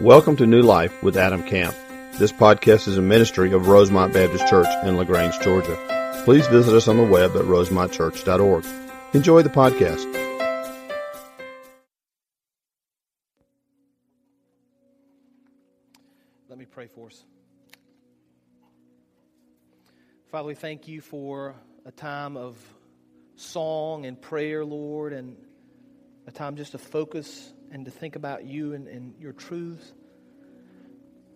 Welcome to New Life with Adam Camp. This podcast is a ministry of Rosemont Baptist Church in LaGrange, Georgia. Please visit us on the web at rosemontchurch.org. Enjoy the podcast. Let me pray for us. Father, we thank you for a time of song and prayer, Lord, and a time just to focus and to think about you and, and your truths.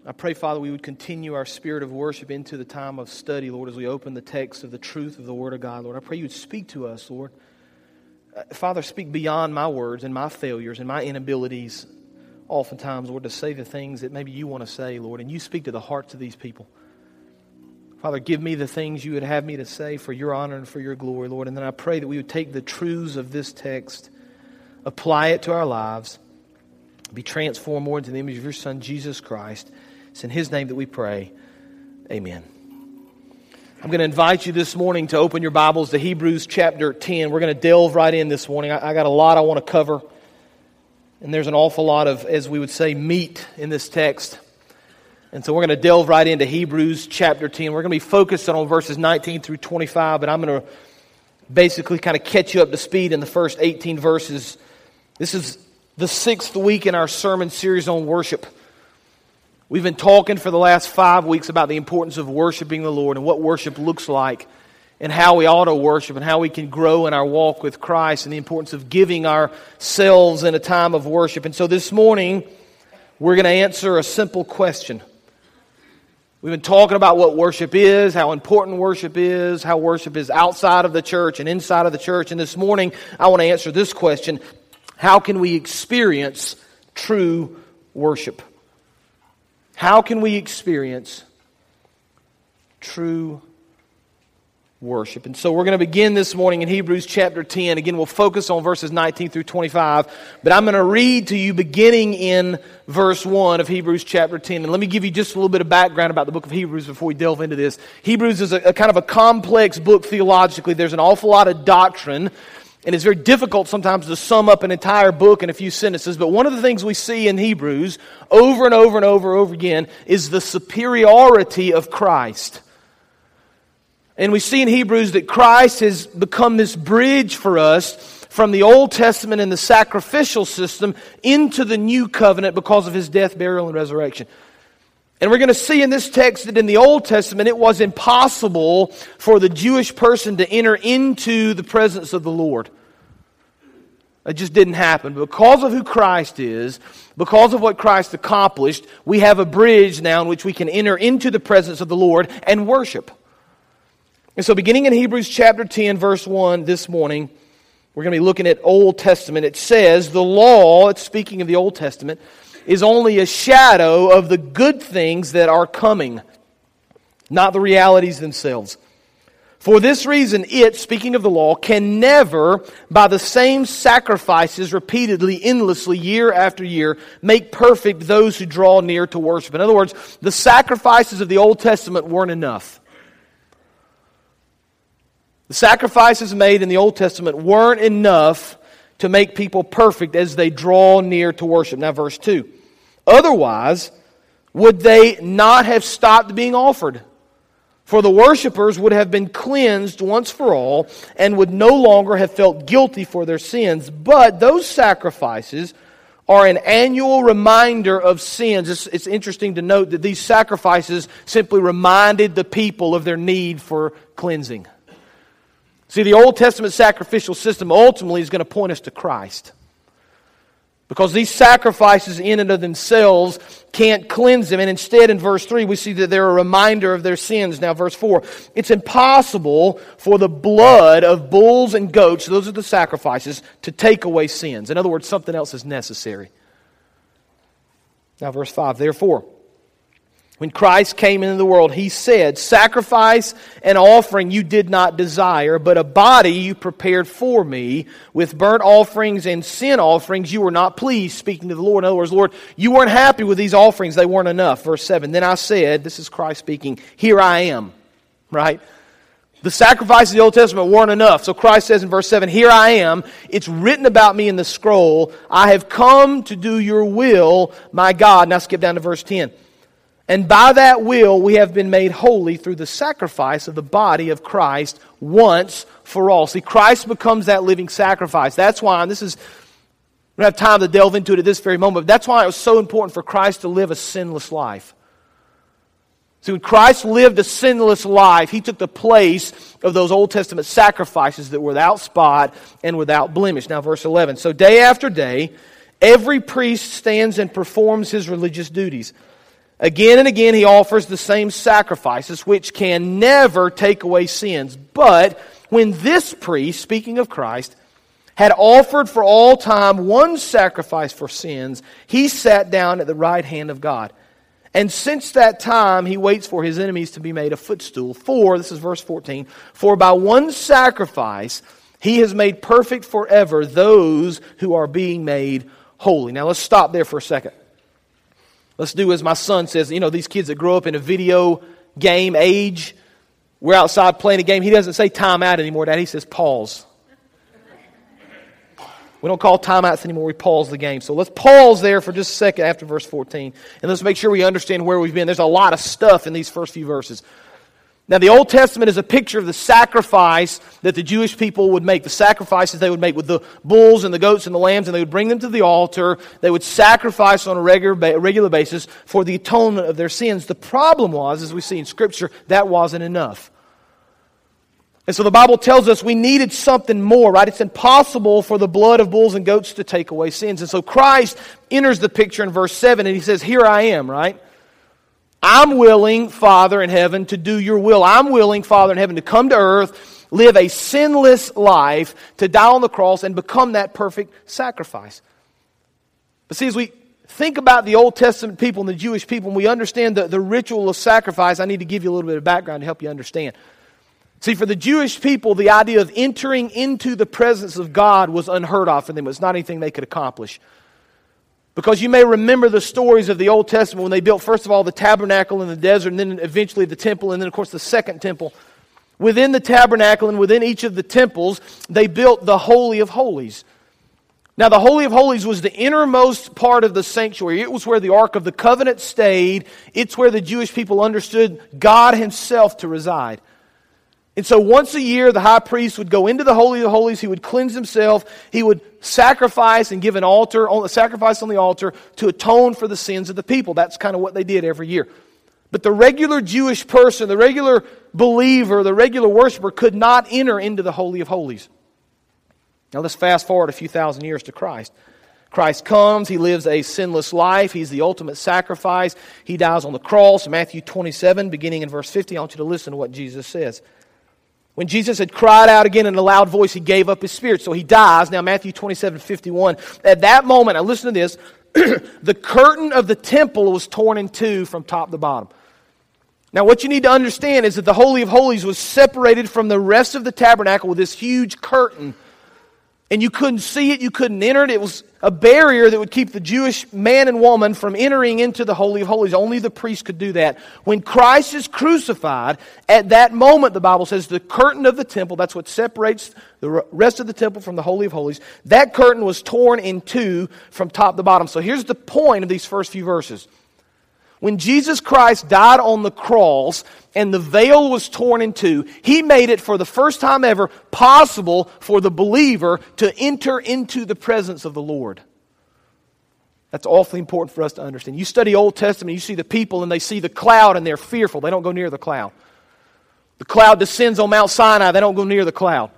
I pray, Father, we would continue our spirit of worship into the time of study, Lord, as we open the text of the truth of the Word of God, Lord. I pray you would speak to us, Lord. Uh, Father, speak beyond my words and my failures and my inabilities, oftentimes, Lord, to say the things that maybe you want to say, Lord, and you speak to the hearts of these people. Father, give me the things you would have me to say for your honor and for your glory, Lord. And then I pray that we would take the truths of this text, apply it to our lives, be transformed more into the image of your Son, Jesus Christ. It's in His name that we pray. Amen. I'm going to invite you this morning to open your Bibles to Hebrews chapter 10. We're going to delve right in this morning. I, I got a lot I want to cover, and there's an awful lot of, as we would say, meat in this text. And so we're going to delve right into Hebrews chapter 10. We're going to be focused on verses 19 through 25, but I'm going to basically kind of catch you up to speed in the first 18 verses. This is the sixth week in our sermon series on worship. We've been talking for the last five weeks about the importance of worshiping the Lord and what worship looks like and how we ought to worship and how we can grow in our walk with Christ and the importance of giving ourselves in a time of worship. And so this morning, we're going to answer a simple question. We've been talking about what worship is, how important worship is, how worship is outside of the church and inside of the church. And this morning, I want to answer this question how can we experience true worship? How can we experience true worship? And so we're going to begin this morning in Hebrews chapter 10. Again, we'll focus on verses 19 through 25, but I'm going to read to you beginning in verse 1 of Hebrews chapter 10. And let me give you just a little bit of background about the book of Hebrews before we delve into this. Hebrews is a, a kind of a complex book theologically. There's an awful lot of doctrine and it's very difficult sometimes to sum up an entire book in a few sentences, but one of the things we see in Hebrews over and over and over and over again is the superiority of Christ. And we see in Hebrews that Christ has become this bridge for us from the Old Testament and the sacrificial system into the new covenant because of his death, burial, and resurrection. And we're going to see in this text that in the Old Testament it was impossible for the Jewish person to enter into the presence of the Lord. It just didn't happen. Because of who Christ is, because of what Christ accomplished, we have a bridge now in which we can enter into the presence of the Lord and worship. And so, beginning in Hebrews chapter 10, verse 1 this morning, we're going to be looking at Old Testament. It says, The law, it's speaking of the Old Testament, is only a shadow of the good things that are coming, not the realities themselves. For this reason, it, speaking of the law, can never, by the same sacrifices repeatedly, endlessly, year after year, make perfect those who draw near to worship. In other words, the sacrifices of the Old Testament weren't enough. The sacrifices made in the Old Testament weren't enough to make people perfect as they draw near to worship. Now, verse 2. Otherwise, would they not have stopped being offered? For the worshippers would have been cleansed once for all and would no longer have felt guilty for their sins. But those sacrifices are an annual reminder of sins. It's, it's, interesting to note that these sacrifices simply reminded the people of their need for cleansing. See, the Old Testament sacrificial system ultimately is going to point us to Christ. Because these sacrifices in and of themselves can't cleanse them. And instead, in verse 3, we see that they're a reminder of their sins. Now, verse 4 it's impossible for the blood of bulls and goats, those are the sacrifices, to take away sins. In other words, something else is necessary. Now, verse 5 therefore, when Christ came into the world, he said, Sacrifice and offering you did not desire, but a body you prepared for me. With burnt offerings and sin offerings you were not pleased, speaking to the Lord. In other words, Lord, you weren't happy with these offerings, they weren't enough. Verse 7 Then I said, This is Christ speaking, Here I am. Right? The sacrifices of the Old Testament weren't enough. So Christ says in verse 7, Here I am. It's written about me in the scroll. I have come to do your will, my God. Now skip down to verse 10. And by that will we have been made holy through the sacrifice of the body of Christ once for all. See, Christ becomes that living sacrifice. That's why, this is, we don't have time to delve into it at this very moment, but that's why it was so important for Christ to live a sinless life. See, when Christ lived a sinless life, he took the place of those Old Testament sacrifices that were without spot and without blemish. Now, verse 11. So, day after day, every priest stands and performs his religious duties. Again and again, he offers the same sacrifices, which can never take away sins. But when this priest, speaking of Christ, had offered for all time one sacrifice for sins, he sat down at the right hand of God. And since that time, he waits for his enemies to be made a footstool. For, this is verse 14, for by one sacrifice he has made perfect forever those who are being made holy. Now let's stop there for a second. Let's do as my son says. You know, these kids that grow up in a video game age, we're outside playing a game. He doesn't say time out anymore, Dad. He says pause. We don't call timeouts anymore. We pause the game. So let's pause there for just a second after verse 14. And let's make sure we understand where we've been. There's a lot of stuff in these first few verses. Now, the Old Testament is a picture of the sacrifice that the Jewish people would make, the sacrifices they would make with the bulls and the goats and the lambs, and they would bring them to the altar. They would sacrifice on a regular, regular basis for the atonement of their sins. The problem was, as we see in Scripture, that wasn't enough. And so the Bible tells us we needed something more, right? It's impossible for the blood of bulls and goats to take away sins. And so Christ enters the picture in verse 7 and he says, Here I am, right? I'm willing, Father in heaven, to do your will. I'm willing, Father in heaven, to come to earth, live a sinless life, to die on the cross, and become that perfect sacrifice. But see, as we think about the Old Testament people and the Jewish people, and we understand the, the ritual of sacrifice, I need to give you a little bit of background to help you understand. See, for the Jewish people, the idea of entering into the presence of God was unheard of for them. It was not anything they could accomplish. Because you may remember the stories of the Old Testament when they built, first of all, the tabernacle in the desert, and then eventually the temple, and then, of course, the second temple. Within the tabernacle and within each of the temples, they built the Holy of Holies. Now, the Holy of Holies was the innermost part of the sanctuary. It was where the Ark of the Covenant stayed. It's where the Jewish people understood God Himself to reside. And so once a year, the high priest would go into the Holy of Holies. He would cleanse himself. He would sacrifice and give an altar, a sacrifice on the altar to atone for the sins of the people. That's kind of what they did every year. But the regular Jewish person, the regular believer, the regular worshiper could not enter into the Holy of Holies. Now let's fast forward a few thousand years to Christ. Christ comes, he lives a sinless life, he's the ultimate sacrifice. He dies on the cross. Matthew 27, beginning in verse 50, I want you to listen to what Jesus says. When Jesus had cried out again in a loud voice, he gave up his spirit. So he dies. Now, Matthew 27 51. At that moment, now listen to this the curtain of the temple was torn in two from top to bottom. Now, what you need to understand is that the Holy of Holies was separated from the rest of the tabernacle with this huge curtain and you couldn't see it, you couldn't enter it. It was a barrier that would keep the Jewish man and woman from entering into the Holy of Holies. Only the priest could do that. When Christ is crucified, at that moment, the Bible says, the curtain of the temple, that's what separates the rest of the temple from the Holy of Holies, that curtain was torn in two from top to bottom. So here's the point of these first few verses. When Jesus Christ died on the cross and the veil was torn in two, he made it for the first time ever possible for the believer to enter into the presence of the Lord. That's awfully important for us to understand. You study Old Testament, you see the people and they see the cloud and they're fearful. They don't go near the cloud. The cloud descends on Mount Sinai, they don't go near the cloud.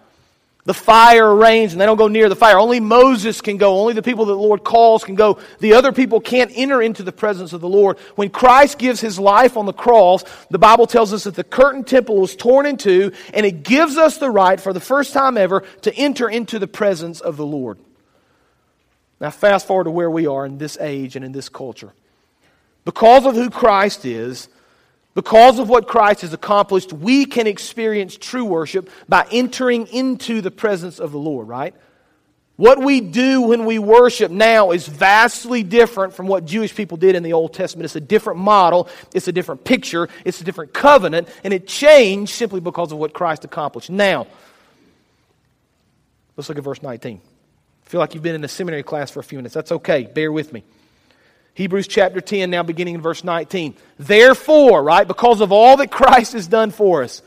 The fire rains and they don't go near the fire. Only Moses can go. Only the people that the Lord calls can go. The other people can't enter into the presence of the Lord. When Christ gives his life on the cross, the Bible tells us that the curtain temple was torn in two and it gives us the right for the first time ever to enter into the presence of the Lord. Now, fast forward to where we are in this age and in this culture. Because of who Christ is, because of what Christ has accomplished, we can experience true worship by entering into the presence of the Lord, right? What we do when we worship now is vastly different from what Jewish people did in the Old Testament. It's a different model, it's a different picture, it's a different covenant, and it changed simply because of what Christ accomplished. Now, let's look at verse 19. I feel like you've been in a seminary class for a few minutes. That's okay. Bear with me. Hebrews chapter 10, now beginning in verse 19. Therefore, right, because of all that Christ has done for us,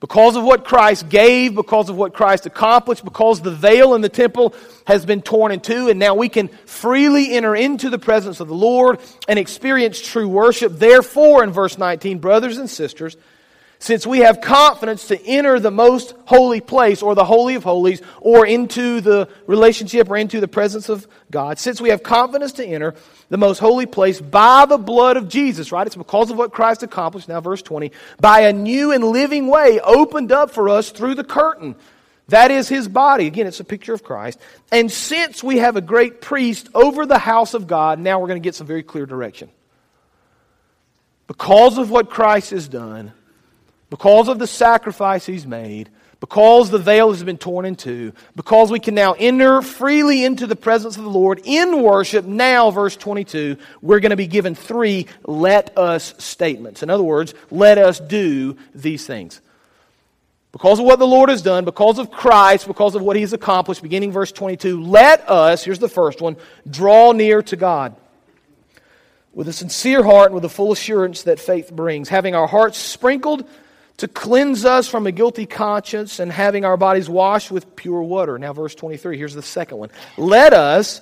because of what Christ gave, because of what Christ accomplished, because the veil in the temple has been torn in two, and now we can freely enter into the presence of the Lord and experience true worship. Therefore, in verse 19, brothers and sisters, since we have confidence to enter the most holy place or the Holy of Holies or into the relationship or into the presence of God, since we have confidence to enter the most holy place by the blood of Jesus, right? It's because of what Christ accomplished, now verse 20, by a new and living way opened up for us through the curtain. That is his body. Again, it's a picture of Christ. And since we have a great priest over the house of God, now we're going to get some very clear direction. Because of what Christ has done, because of the sacrifice he's made, because the veil has been torn in two, because we can now enter freely into the presence of the Lord in worship, now, verse 22, we're going to be given three let us statements. In other words, let us do these things. Because of what the Lord has done, because of Christ, because of what he's accomplished, beginning verse 22, let us, here's the first one, draw near to God with a sincere heart and with the full assurance that faith brings, having our hearts sprinkled to cleanse us from a guilty conscience and having our bodies washed with pure water. Now, verse 23, here's the second one. Let us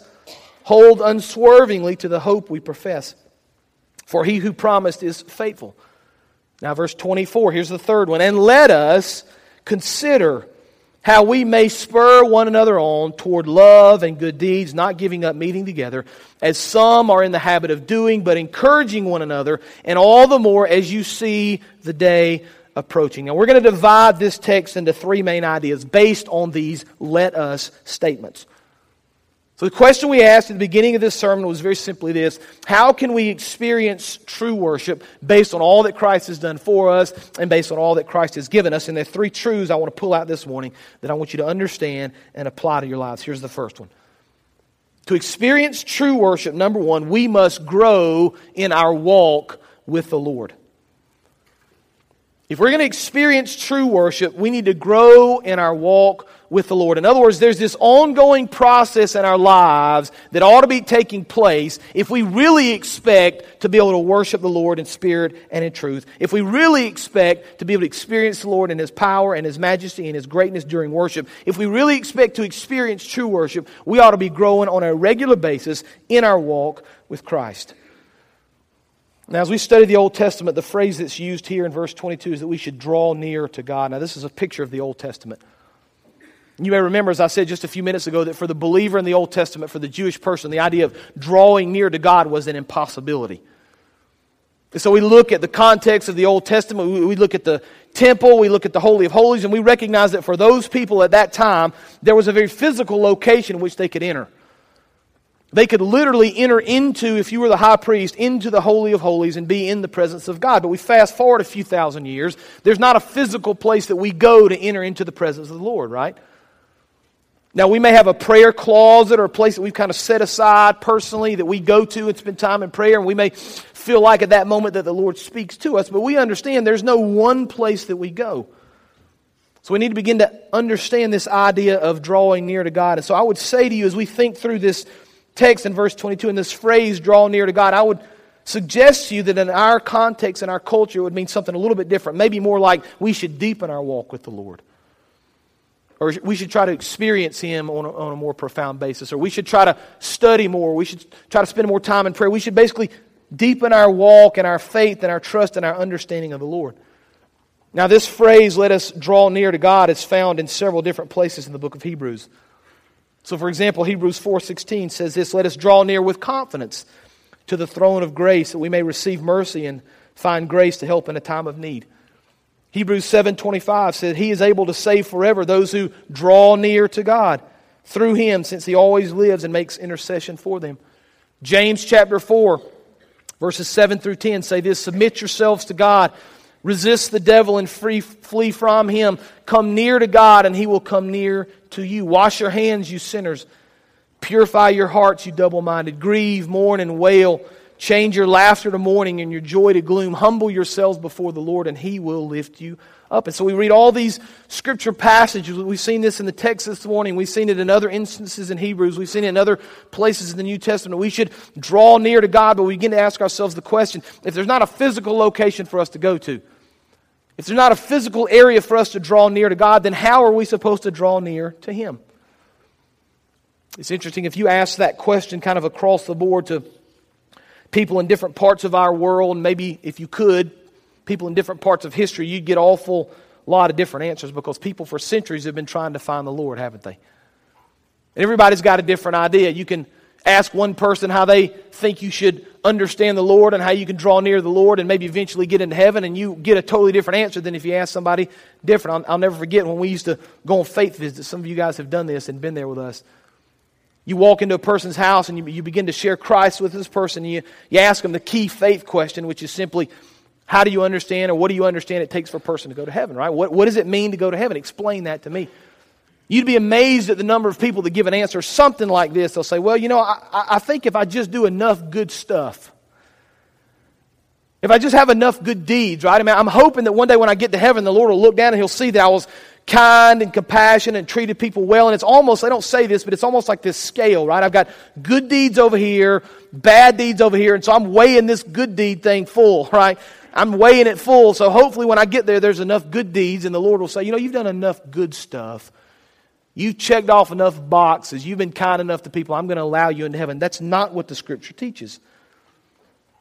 hold unswervingly to the hope we profess, for he who promised is faithful. Now, verse 24, here's the third one. And let us consider how we may spur one another on toward love and good deeds, not giving up meeting together, as some are in the habit of doing, but encouraging one another, and all the more as you see the day approaching. Now, we're going to divide this text into three main ideas based on these let us statements. So, the question we asked at the beginning of this sermon was very simply this How can we experience true worship based on all that Christ has done for us and based on all that Christ has given us? And there are three truths I want to pull out this morning that I want you to understand and apply to your lives. Here's the first one. To experience true worship, number one, we must grow in our walk with the Lord. If we're going to experience true worship, we need to grow in our walk with the Lord. In other words, there's this ongoing process in our lives that ought to be taking place if we really expect to be able to worship the Lord in spirit and in truth. If we really expect to be able to experience the Lord in His power and His majesty and His greatness during worship. If we really expect to experience true worship, we ought to be growing on a regular basis in our walk with Christ. Now, as we study the Old Testament, the phrase that's used here in verse 22 is that we should draw near to God. Now, this is a picture of the Old Testament. You may remember, as I said just a few minutes ago, that for the believer in the Old Testament, for the Jewish person, the idea of drawing near to God was an impossibility. And so we look at the context of the Old Testament, we look at the temple, we look at the Holy of Holies, and we recognize that for those people at that time, there was a very physical location in which they could enter. They could literally enter into, if you were the high priest, into the Holy of Holies and be in the presence of God. But we fast forward a few thousand years, there's not a physical place that we go to enter into the presence of the Lord, right? Now, we may have a prayer closet or a place that we've kind of set aside personally that we go to and spend time in prayer, and we may feel like at that moment that the Lord speaks to us, but we understand there's no one place that we go. So we need to begin to understand this idea of drawing near to God. And so I would say to you, as we think through this text in verse 22 in this phrase, draw near to God, I would suggest to you that in our context and our culture, it would mean something a little bit different. Maybe more like we should deepen our walk with the Lord. Or we should try to experience Him on a, on a more profound basis. Or we should try to study more. We should try to spend more time in prayer. We should basically deepen our walk and our faith and our trust and our understanding of the Lord. Now, this phrase, let us draw near to God, is found in several different places in the book of Hebrews. So for example, Hebrews 4:16 says this, let us draw near with confidence to the throne of grace that we may receive mercy and find grace to help in a time of need. Hebrews 7:25 says he is able to save forever those who draw near to God through him since he always lives and makes intercession for them. James chapter 4 verses 7 through 10 say this submit yourselves to God Resist the devil and free, flee from him. Come near to God, and he will come near to you. Wash your hands, you sinners. Purify your hearts, you double minded. Grieve, mourn, and wail. Change your laughter to mourning and your joy to gloom. Humble yourselves before the Lord, and he will lift you up. And so we read all these scripture passages. We've seen this in the text this morning. We've seen it in other instances in Hebrews. We've seen it in other places in the New Testament. We should draw near to God, but we begin to ask ourselves the question if there's not a physical location for us to go to, if there's not a physical area for us to draw near to God, then how are we supposed to draw near to Him? It's interesting if you ask that question kind of across the board to people in different parts of our world, and maybe if you could, people in different parts of history, you'd get awful lot of different answers because people for centuries have been trying to find the Lord, haven't they? And everybody's got a different idea. You can ask one person how they think you should understand the Lord and how you can draw near the Lord and maybe eventually get into heaven, and you get a totally different answer than if you ask somebody different. I'll, I'll never forget when we used to go on faith visits. Some of you guys have done this and been there with us. You walk into a person's house and you, you begin to share Christ with this person. You, you ask them the key faith question, which is simply, how do you understand, or what do you understand it takes for a person to go to heaven, right? What, what does it mean to go to heaven? Explain that to me. You'd be amazed at the number of people that give an answer something like this. They'll say, Well, you know, I, I think if I just do enough good stuff, if I just have enough good deeds, right? I mean, I'm hoping that one day when I get to heaven, the Lord will look down and He'll see that I was kind and compassionate and treated people well. And it's almost, I don't say this, but it's almost like this scale, right? I've got good deeds over here, bad deeds over here, and so I'm weighing this good deed thing full, right? I'm weighing it full. So hopefully when I get there, there's enough good deeds, and the Lord will say, You know, you've done enough good stuff. You've checked off enough boxes. You've been kind enough to people. I'm going to allow you into heaven. That's not what the scripture teaches.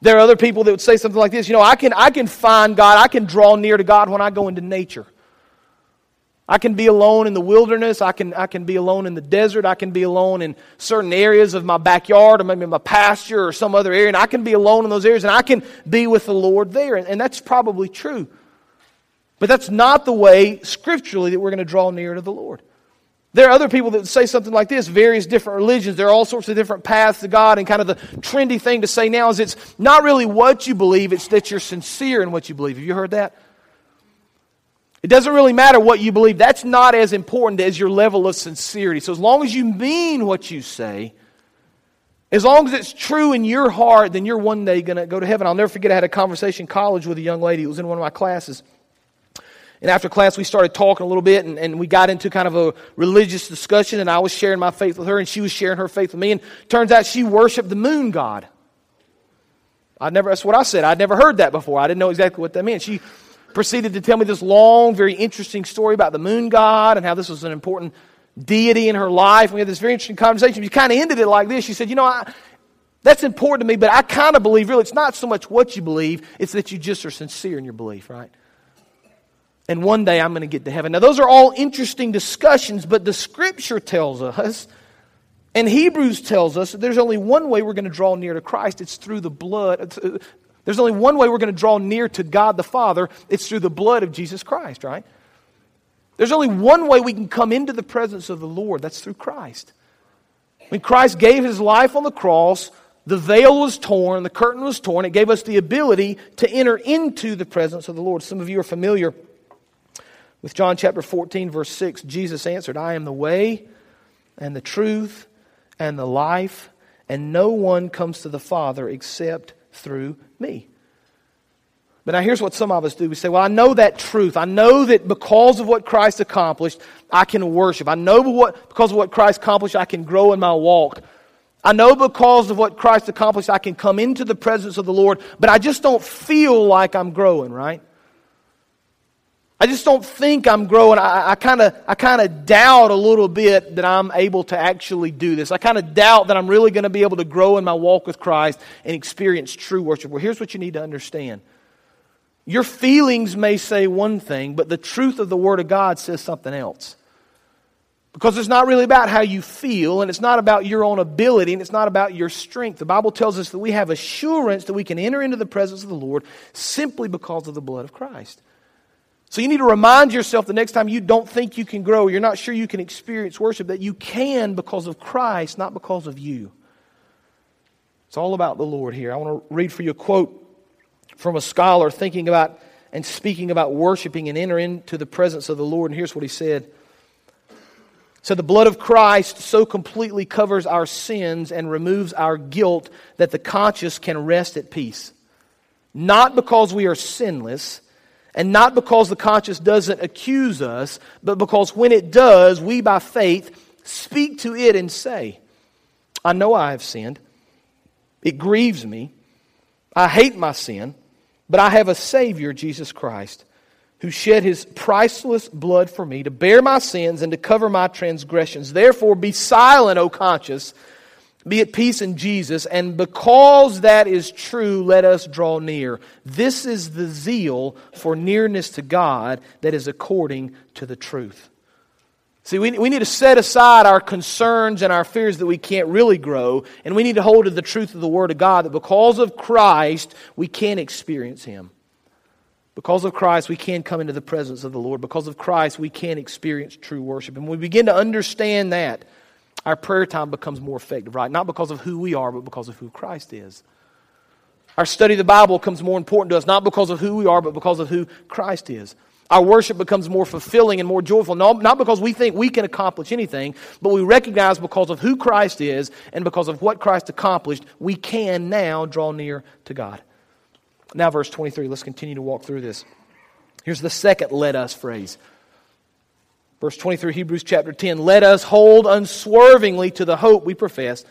There are other people that would say something like this You know, I can, I can find God, I can draw near to God when I go into nature. I can be alone in the wilderness. I can, I can be alone in the desert. I can be alone in certain areas of my backyard or maybe my pasture or some other area. And I can be alone in those areas and I can be with the Lord there. And, and that's probably true. But that's not the way scripturally that we're going to draw near to the Lord. There are other people that say something like this, various different religions. There are all sorts of different paths to God, and kind of the trendy thing to say now is it's not really what you believe, it's that you're sincere in what you believe. Have you heard that? It doesn't really matter what you believe. That's not as important as your level of sincerity. So, as long as you mean what you say, as long as it's true in your heart, then you're one day going to go to heaven. I'll never forget, I had a conversation in college with a young lady who was in one of my classes. And after class, we started talking a little bit, and, and we got into kind of a religious discussion, and I was sharing my faith with her, and she was sharing her faith with me. And turns out she worshiped the moon god. I never, that's what I said. I'd never heard that before. I didn't know exactly what that meant. She proceeded to tell me this long, very interesting story about the moon god and how this was an important deity in her life. We had this very interesting conversation. She kind of ended it like this. She said, You know, I, that's important to me, but I kind of believe really it's not so much what you believe, it's that you just are sincere in your belief, right? And one day I'm going to get to heaven. Now, those are all interesting discussions, but the scripture tells us, and Hebrews tells us, that there's only one way we're going to draw near to Christ. It's through the blood, uh, there's only one way we're going to draw near to God the Father it's through the blood of Jesus Christ, right? There's only one way we can come into the presence of the Lord that's through Christ. When Christ gave his life on the cross, the veil was torn, the curtain was torn. It gave us the ability to enter into the presence of the Lord. Some of you are familiar with John chapter 14, verse 6. Jesus answered, I am the way and the truth and the life, and no one comes to the Father except through me. But now here's what some of us do. We say, well, I know that truth. I know that because of what Christ accomplished, I can worship. I know what, because of what Christ accomplished, I can grow in my walk. I know because of what Christ accomplished, I can come into the presence of the Lord, but I just don't feel like I'm growing, right? I just don't think I'm growing. I kind of I kind of doubt a little bit that I'm able to actually do this. I kind of doubt that I'm really going to be able to grow in my walk with Christ and experience true worship. Well, here's what you need to understand. Your feelings may say one thing, but the truth of the Word of God says something else. Because it's not really about how you feel, and it's not about your own ability, and it's not about your strength. The Bible tells us that we have assurance that we can enter into the presence of the Lord simply because of the blood of Christ. So you need to remind yourself the next time you don't think you can grow, you're not sure you can experience worship, that you can because of Christ, not because of you. It's all about the Lord here. I want to read for you a quote from a scholar thinking about and speaking about worshiping and enter into the presence of the Lord. And here's what he said. So the blood of Christ so completely covers our sins and removes our guilt that the conscience can rest at peace. Not because we are sinless, and not because the conscience doesn't accuse us, but because when it does, we by faith speak to it and say, I know I have sinned. It grieves me. I hate my sin, but I have a Savior, Jesus Christ, who shed his priceless blood for me to bear my sins and to cover my transgressions. Therefore, be silent, O conscience. Be at peace in Jesus. And because that is true, let us draw near. This is the zeal for nearness to God that is according to the truth. See, we, we need to set aside our concerns and our fears that we can't really grow, and we need to hold to the truth of the Word of God that because of Christ, we can experience Him. Because of Christ, we can come into the presence of the Lord. Because of Christ, we can experience true worship. And we begin to understand that, our prayer time becomes more effective, right? Not because of who we are, but because of who Christ is. Our study of the Bible becomes more important to us, not because of who we are, but because of who Christ is. Our worship becomes more fulfilling and more joyful, not because we think we can accomplish anything, but we recognize because of who Christ is and because of what Christ accomplished, we can now draw near to God. Now, verse 23, let's continue to walk through this. Here's the second let us phrase. Verse 23, Hebrews chapter 10 Let us hold unswervingly to the hope we profess,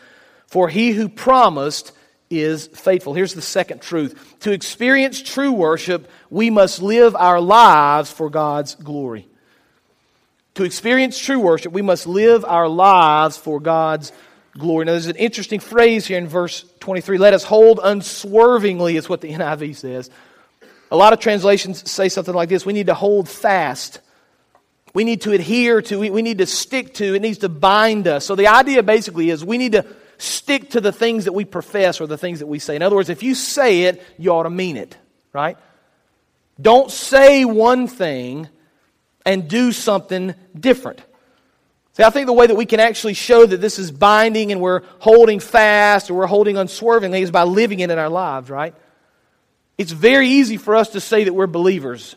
for he who promised is faithful. Here's the second truth. To experience true worship, we must live our lives for God's glory. To experience true worship, we must live our lives for God's glory. Now, there's an interesting phrase here in verse 23. Let us hold unswervingly, is what the NIV says. A lot of translations say something like this We need to hold fast. We need to adhere to, we need to stick to, it needs to bind us. So the idea basically is we need to stick to the things that we profess or the things that we say. In other words, if you say it, you ought to mean it, right? Don't say one thing and do something different. See, I think the way that we can actually show that this is binding and we're holding fast or we're holding unswervingly is by living it in our lives, right? It's very easy for us to say that we're believers.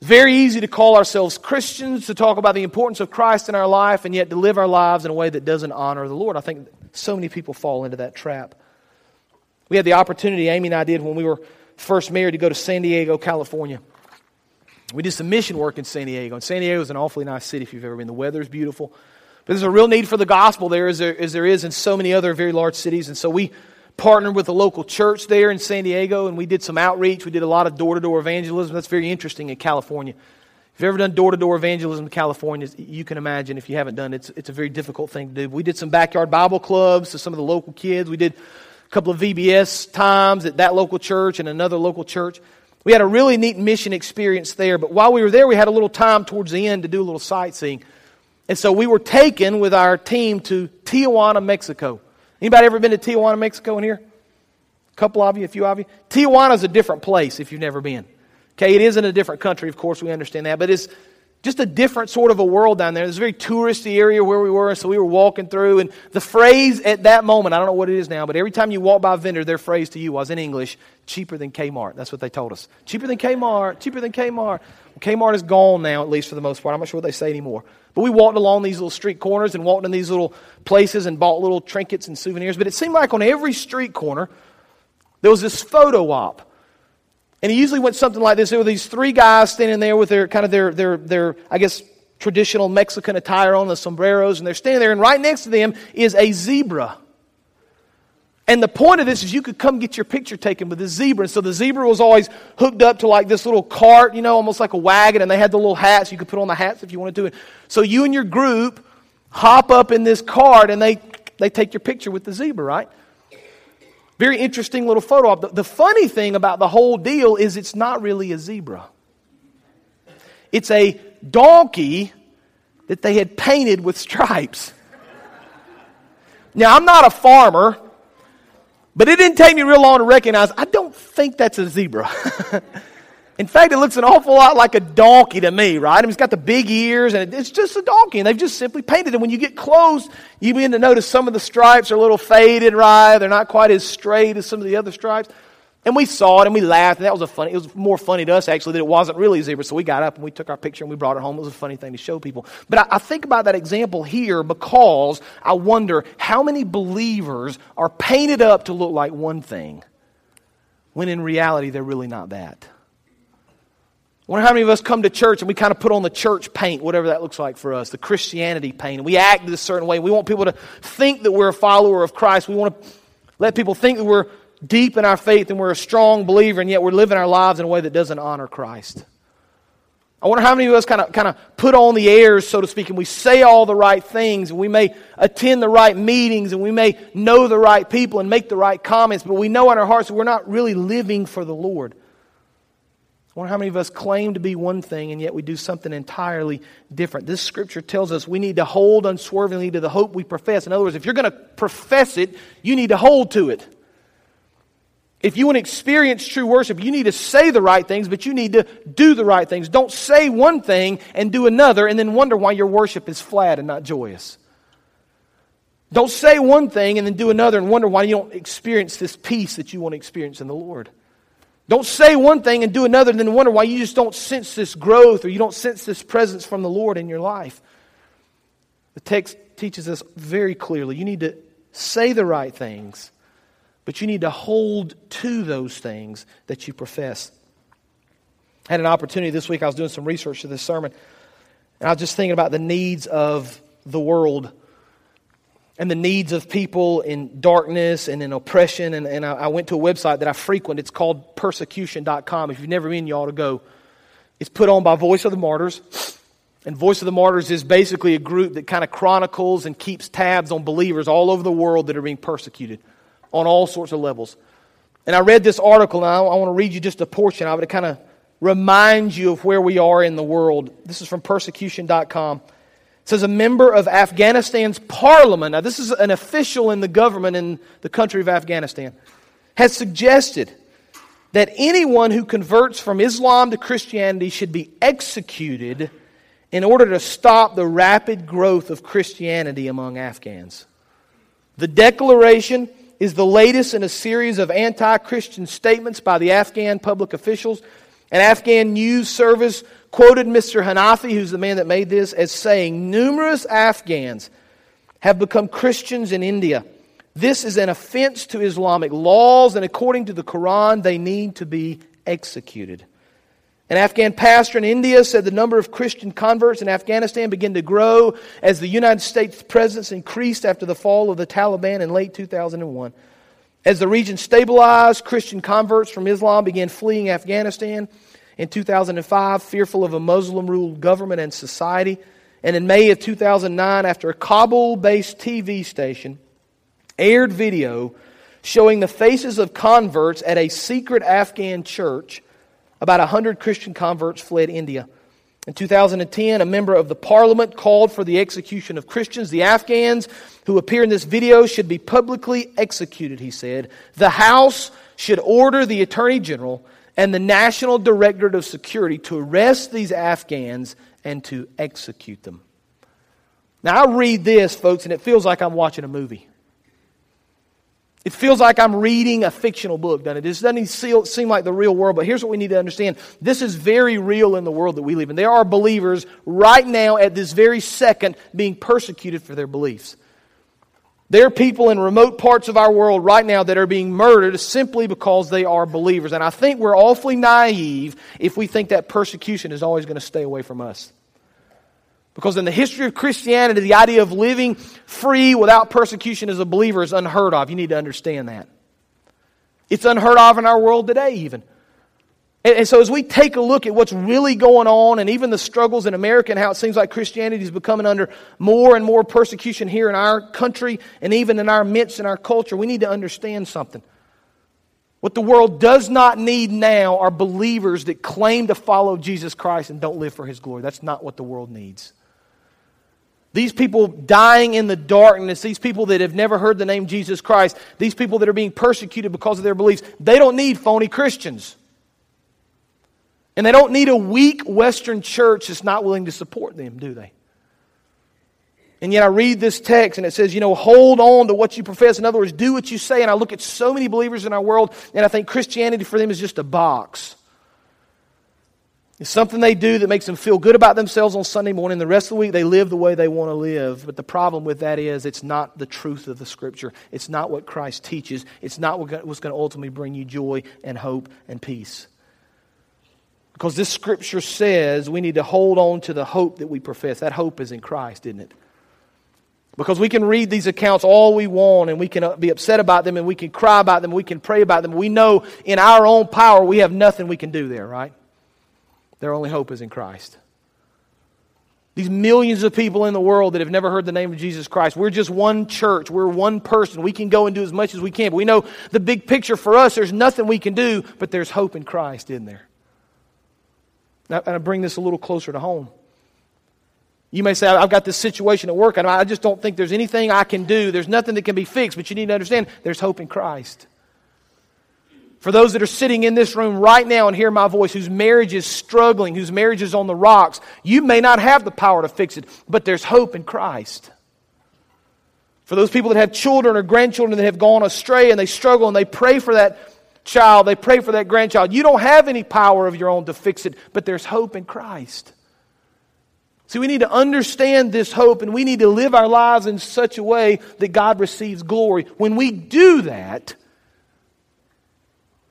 It's very easy to call ourselves Christians, to talk about the importance of Christ in our life, and yet to live our lives in a way that doesn't honor the Lord. I think so many people fall into that trap. We had the opportunity, Amy and I did, when we were first married, to go to San Diego, California. We did some mission work in San Diego. And San Diego is an awfully nice city if you've ever been. The weather is beautiful. But there's a real need for the gospel there as, there as there is in so many other very large cities. And so we partnered with a local church there in San Diego and we did some outreach. We did a lot of door to door evangelism. That's very interesting in California. If you've ever done door to door evangelism in California, you can imagine if you haven't done it, it's, it's a very difficult thing to do. We did some backyard Bible clubs to some of the local kids. We did a couple of VBS times at that local church and another local church. We had a really neat mission experience there, but while we were there, we had a little time towards the end to do a little sightseeing. And so we were taken with our team to Tijuana, Mexico. Anybody ever been to Tijuana, Mexico in here? A couple of you, a few of you. Tijuana is a different place if you've never been. Okay, it is in a different country, of course, we understand that, but it's just a different sort of a world down there. It's a very touristy area where we were, and so we were walking through, and the phrase at that moment, I don't know what it is now, but every time you walk by a vendor, their phrase to you was in English, cheaper than Kmart. That's what they told us. Cheaper than Kmart, cheaper than Kmart. Well, Kmart is gone now, at least for the most part. I'm not sure what they say anymore. But we walked along these little street corners and walked in these little places and bought little trinkets and souvenirs. But it seemed like on every street corner, there was this photo op and he usually went something like this. There were these three guys standing there with their kind of their, their, their I guess, traditional Mexican attire on, the sombreros, and they're standing there, and right next to them is a zebra. And the point of this is you could come get your picture taken with the zebra. And so the zebra was always hooked up to like this little cart, you know, almost like a wagon, and they had the little hats. You could put on the hats if you wanted to. So you and your group hop up in this cart, and they, they take your picture with the zebra, right? Very interesting little photo op. The, the funny thing about the whole deal is it's not really a zebra. It's a donkey that they had painted with stripes. Now, I'm not a farmer, but it didn't take me real long to recognize I don't think that's a zebra. In fact, it looks an awful lot like a donkey to me, right? I mean, it's got the big ears, and it's just a donkey, and they've just simply painted it. When you get close, you begin to notice some of the stripes are a little faded, right? They're not quite as straight as some of the other stripes. And we saw it and we laughed, and that was a funny, it was more funny to us actually that it wasn't really a zebra. So we got up and we took our picture and we brought it home. It was a funny thing to show people. But I, I think about that example here because I wonder how many believers are painted up to look like one thing when in reality they're really not that. I wonder how many of us come to church and we kind of put on the church paint, whatever that looks like for us, the Christianity paint, and we act a certain way. We want people to think that we're a follower of Christ. We want to let people think that we're deep in our faith and we're a strong believer, and yet we're living our lives in a way that doesn't honor Christ. I wonder how many of us kind of, kind of put on the airs, so to speak, and we say all the right things, and we may attend the right meetings, and we may know the right people and make the right comments, but we know in our hearts that we're not really living for the Lord. I wonder how many of us claim to be one thing, and yet we do something entirely different. This scripture tells us we need to hold unswervingly to the hope we profess. In other words, if you're going to profess it, you need to hold to it. If you want to experience true worship, you need to say the right things, but you need to do the right things. Don't say one thing and do another and then wonder why your worship is flat and not joyous. Don't say one thing and then do another and wonder why you don't experience this peace that you want to experience in the Lord. Don't say one thing and do another and then wonder why you just don't sense this growth or you don't sense this presence from the Lord in your life. The text teaches us very clearly you need to say the right things but you need to hold to those things that you profess. I had an opportunity this week, I was doing some research for this sermon, and I was just thinking about the needs of the world and the needs of people in darkness and in oppression. And, and I, I went to a website that I frequent. It's called persecution.com. If you've never been, you ought to go. It's put on by Voice of the Martyrs. And Voice of the Martyrs is basically a group that kind of chronicles and keeps tabs on believers all over the world that are being persecuted on all sorts of levels. And I read this article, and I, I want to read you just a portion of it to kind of remind you of where we are in the world. This is from persecution.com. It says a member of Afghanistan's parliament, now this is an official in the government in the country of Afghanistan, has suggested that anyone who converts from Islam to Christianity should be executed in order to stop the rapid growth of Christianity among Afghans. The declaration is the latest in a series of anti Christian statements by the Afghan public officials. An Afghan news service quoted Mr. Hanafi, who's the man that made this, as saying numerous Afghans have become Christians in India. This is an offense to Islamic laws, and according to the Quran, they need to be executed. An Afghan pastor in India said the number of Christian converts in Afghanistan began to grow as the United States presence increased after the fall of the Taliban in late 2001. As the region stabilized, Christian converts from Islam began fleeing Afghanistan in 2005, fearful of a Muslim ruled government and society. And in May of 2009, after a Kabul based TV station aired video showing the faces of converts at a secret Afghan church, about 100 Christian converts fled India. In 2010, a member of the parliament called for the execution of Christians. The Afghans who appear in this video should be publicly executed, he said. The House should order the Attorney General and the National Directorate of Security to arrest these Afghans and to execute them. Now, I read this, folks, and it feels like I'm watching a movie. It feels like I'm reading a fictional book, doesn't it? It doesn't seem like the real world, but here's what we need to understand. This is very real in the world that we live in. There are believers right now at this very second being persecuted for their beliefs. There are people in remote parts of our world right now that are being murdered simply because they are believers. And I think we're awfully naive if we think that persecution is always going to stay away from us. Because in the history of Christianity, the idea of living free without persecution as a believer is unheard of. You need to understand that. It's unheard of in our world today, even. And, so, as we take a look at what's really going on and even the struggles in America and how it seems like Christianity is becoming under more and more persecution here in our country and even in our midst in our culture, we need to understand something. What the world does not need now are believers that claim to follow Jesus Christ and don't live for his glory. That's not what the world needs. These people dying in the darkness, these people that have never heard the name Jesus Christ, these people that are being persecuted because of their beliefs, they don't need phony Christians. And they don't need a weak Western church that's not willing to support them, do they? And yet I read this text and it says, you know, hold on to what you profess. In other words, do what you say. And I look at so many believers in our world and I think Christianity for them is just a box. It's something they do that makes them feel good about themselves on Sunday morning. The rest of the week, they live the way they want to live. But the problem with that is it's not the truth of the Scripture. It's not what Christ teaches. It's not what's going to ultimately bring you joy and hope and peace. Because this Scripture says we need to hold on to the hope that we profess. That hope is in Christ, isn't it? Because we can read these accounts all we want and we can uh, be upset about them and we can cry about them, we can pray about them. We know in our own power we have nothing we can do there, right? Their only hope is in Christ. These millions of people in the world that have never heard the name of Jesus Christ, we're just one church. We're one person. We can go and do as much as we can. But we know the big picture for us, there's nothing we can do, but there's hope in Christ in there. Now, and I bring this a little closer to home. You may say, I've got this situation at work, and I just don't think there's anything I can do. There's nothing that can be fixed, but you need to understand there's hope in Christ. For those that are sitting in this room right now and hear my voice, whose marriage is struggling, whose marriage is on the rocks, you may not have the power to fix it, but there's hope in Christ. For those people that have children or grandchildren that have gone astray and they struggle and they pray for that child, they pray for that grandchild, you don't have any power of your own to fix it, but there's hope in Christ. See, we need to understand this hope and we need to live our lives in such a way that God receives glory. When we do that,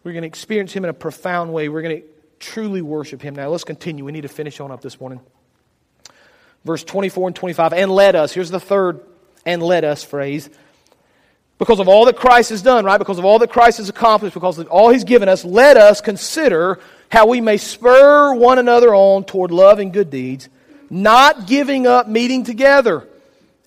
we're going to experience Him in a profound way. We're going to truly worship Him. Now, let's continue. We need to finish on up this morning. Verse 24 and 25. And let us, here's the third and let us phrase. Because of all that Christ has done, right? Because of all that Christ has accomplished, because of all He's given us, let us consider how we may spur one another on toward love and good deeds not giving up meeting together,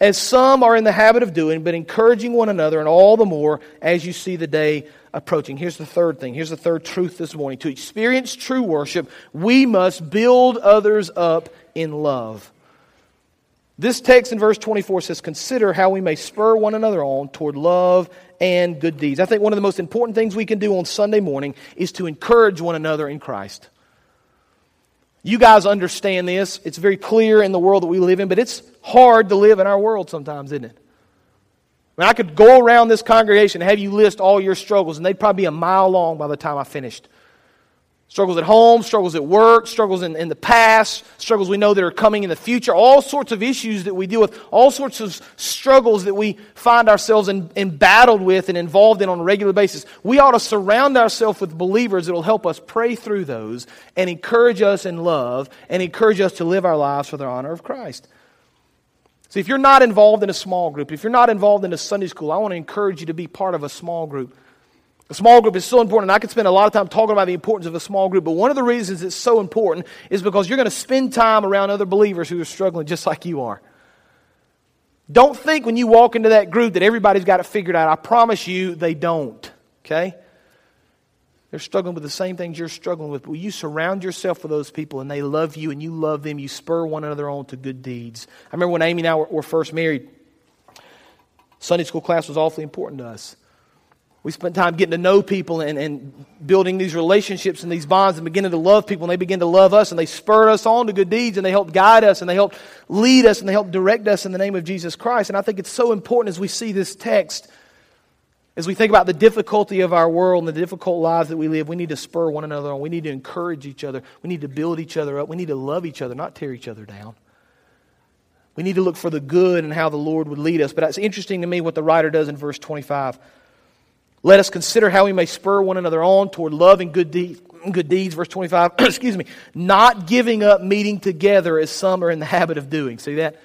as some are in the habit of doing, but encouraging one another, and all the more as you see the day approaching. Here's the third thing. Here's the third truth this morning. To experience true worship, we must build others up in love. This text in verse 24 says, Consider how we may spur one another on toward love and good deeds. I think one of the most important things we can do on Sunday morning is to encourage one another in Christ. You guys understand this. It's very clear in the world that we live in, but it's hard to live in our world sometimes, isn't it? I, mean, I could go around this congregation and have you list all your struggles, and they'd probably be a mile long by the time I finished. Struggles at home, struggles at work, struggles in, in the past, struggles we know that are coming in the future, all sorts of issues that we deal with, all sorts of struggles that we find ourselves in, embattled with and involved in on a regular basis. We ought to surround ourselves with believers that will help us pray through those and encourage us in love and encourage us to live our lives for the honor of Christ. See, if you're not involved in a small group, if you're not involved in a Sunday school, I want to encourage you to be part of a small group. A small group is so important. and I could spend a lot of time talking about the importance of a small group, but one of the reasons it's so important is because you're going to spend time around other believers who are struggling just like you are. Don't think when you walk into that group that everybody's got it figured out. I promise you they don't. Okay? They're struggling with the same things you're struggling with. Will you surround yourself with those people and they love you and you love them? You spur one another on to good deeds. I remember when Amy and I were, were first married, Sunday school class was awfully important to us. We spent time getting to know people and, and building these relationships and these bonds and beginning to love people. And they begin to love us and they spurred us on to good deeds and they helped guide us and they helped lead us and they helped direct us in the name of Jesus Christ. And I think it's so important as we see this text, as we think about the difficulty of our world and the difficult lives that we live, we need to spur one another on. We need to encourage each other. We need to build each other up. We need to love each other, not tear each other down. We need to look for the good and how the Lord would lead us. But it's interesting to me what the writer does in verse 25. Let us consider how we may spur one another on toward love and good, de- good deeds. Verse 25, excuse me, not giving up meeting together as some are in the habit of doing. See that?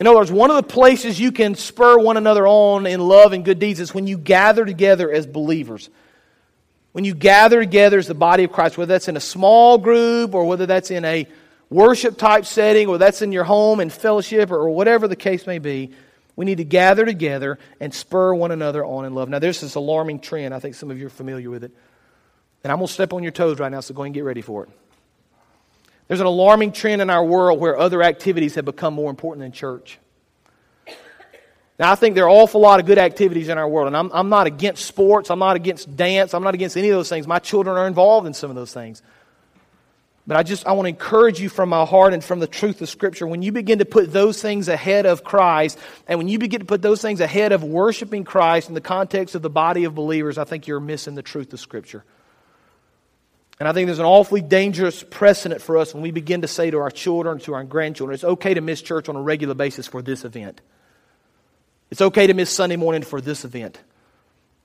In other words, one of the places you can spur one another on in love and good deeds is when you gather together as believers. When you gather together as the body of Christ, whether that's in a small group or whether that's in a worship type setting or that's in your home and fellowship or whatever the case may be, we need to gather together and spur one another on in love. Now, there's this alarming trend. I think some of you are familiar with it. And I'm going to step on your toes right now, so go and get ready for it. There's an alarming trend in our world where other activities have become more important than church. Now, I think there are an awful lot of good activities in our world, and I'm, I'm not against sports, I'm not against dance, I'm not against any of those things. My children are involved in some of those things. But I just I want to encourage you from my heart and from the truth of Scripture. When you begin to put those things ahead of Christ, and when you begin to put those things ahead of worshiping Christ in the context of the body of believers, I think you're missing the truth of Scripture. And I think there's an awfully dangerous precedent for us when we begin to say to our children, to our grandchildren, it's okay to miss church on a regular basis for this event. It's okay to miss Sunday morning for this event.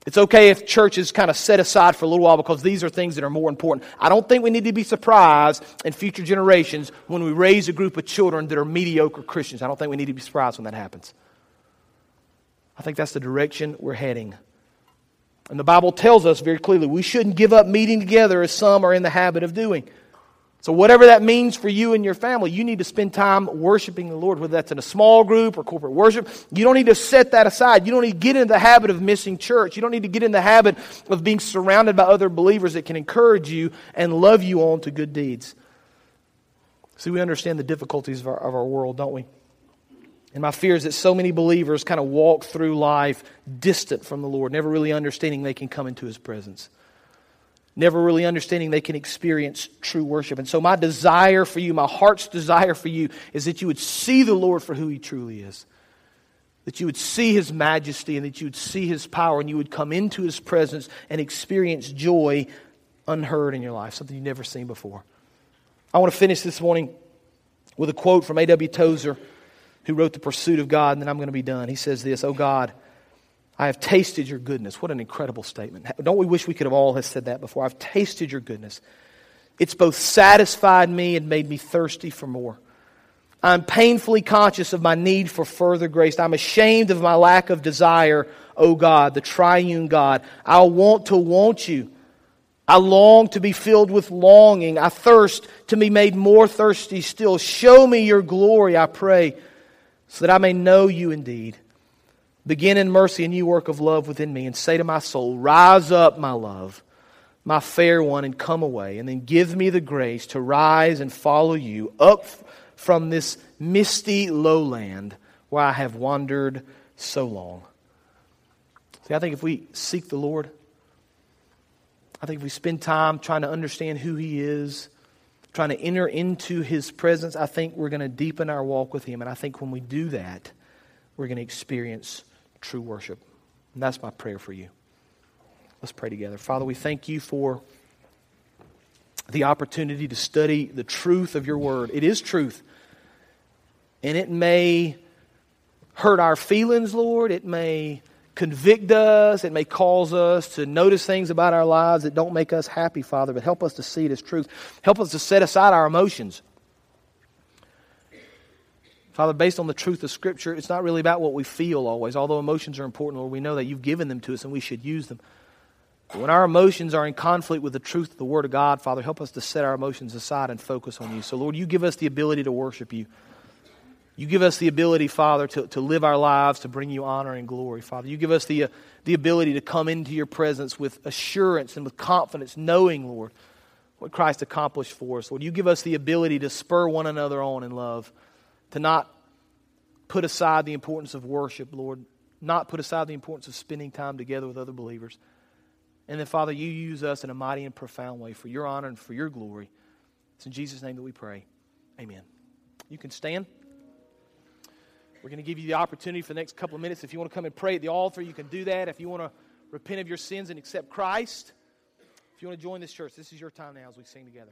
It's okay if church is kind of set aside for a little while because these are things that are more important. I don't think we need to be surprised in future generations when we raise a group of children that are mediocre Christians. I don't think we need to be surprised when that happens. I think that's the direction we're heading. And the Bible tells us very clearly we shouldn't give up meeting together as some are in the habit of doing. So, whatever that means for you and your family, you need to spend time worshiping the Lord, whether that's in a small group or corporate worship. You don't need to set that aside. You don't need to get into the habit of missing church. You don't need to get in the habit of being surrounded by other believers that can encourage you and love you on to good deeds. See, we understand the difficulties of our, of our world, don't we? And my fear is that so many believers kind of walk through life distant from the Lord, never really understanding they can come into His presence never really understanding they can experience true worship. And so, my desire for you, my heart's desire for you, is that you would see the Lord for who He truly is. That you would see His majesty and that you would see His power and you would come into His presence and experience joy unheard in your life, something you've never seen before. I want to finish this morning with a quote from A.W. Tozer, who wrote The Pursuit of God, and then I'm going to be done. He says this Oh God, I have tasted your goodness. What an incredible statement. Don't we wish we could have all have said that before? I've tasted your goodness. It's both satisfied me and made me thirsty for more. I'm painfully conscious of my need for further grace. I'm ashamed of my lack of desire, O oh God, the triune God. I want to want you. I long to be filled with longing. I thirst to be made more thirsty still. Show me your glory, I pray, so that I may know you indeed Begin in mercy a new work of love within me and say to my soul, Rise up, my love, my fair one, and come away. And then give me the grace to rise and follow you up from this misty lowland where I have wandered so long. See, I think if we seek the Lord, I think if we spend time trying to understand who He is, trying to enter into His presence, I think we're going to deepen our walk with Him. And I think when we do that, we're going to experience true worship. And that's my prayer for you. Let's pray together. Father, we thank you for the opportunity to study the truth of your word. It is truth. And it may hurt our feelings, Lord. It may convict us. It may cause us to notice things about our lives that don't make us happy, Father. But help us to see it as truth. Help us to set aside our emotions. Father, based on the truth of Scripture, it's not really about what we feel always, although emotions are important, Lord. We know that you've given them to us and we should use them. But when our emotions are in conflict with the truth of the Word of God, Father, help us to set our emotions aside and focus on you. So, Lord, you give us the ability to worship you. You give us the ability, Father, to, to live our lives to bring you honor and glory, Father. You give us the, uh, the ability to come into your presence with assurance and with confidence, knowing, Lord, what Christ accomplished for us. Lord, you give us the ability to spur one another on in love to not put aside the importance of worship, Lord, not put aside the importance of spending time together with other believers. And then, Father, you use us in a mighty and profound way for your honor and for your glory. It's in Jesus' name that we pray. Amen. You can stand. We're going to give you the opportunity for the next couple of minutes. If you want to come and pray at the altar, you can do that. If you want to repent of your sins and accept Christ, if you want to join this church, this is your time now as we sing together.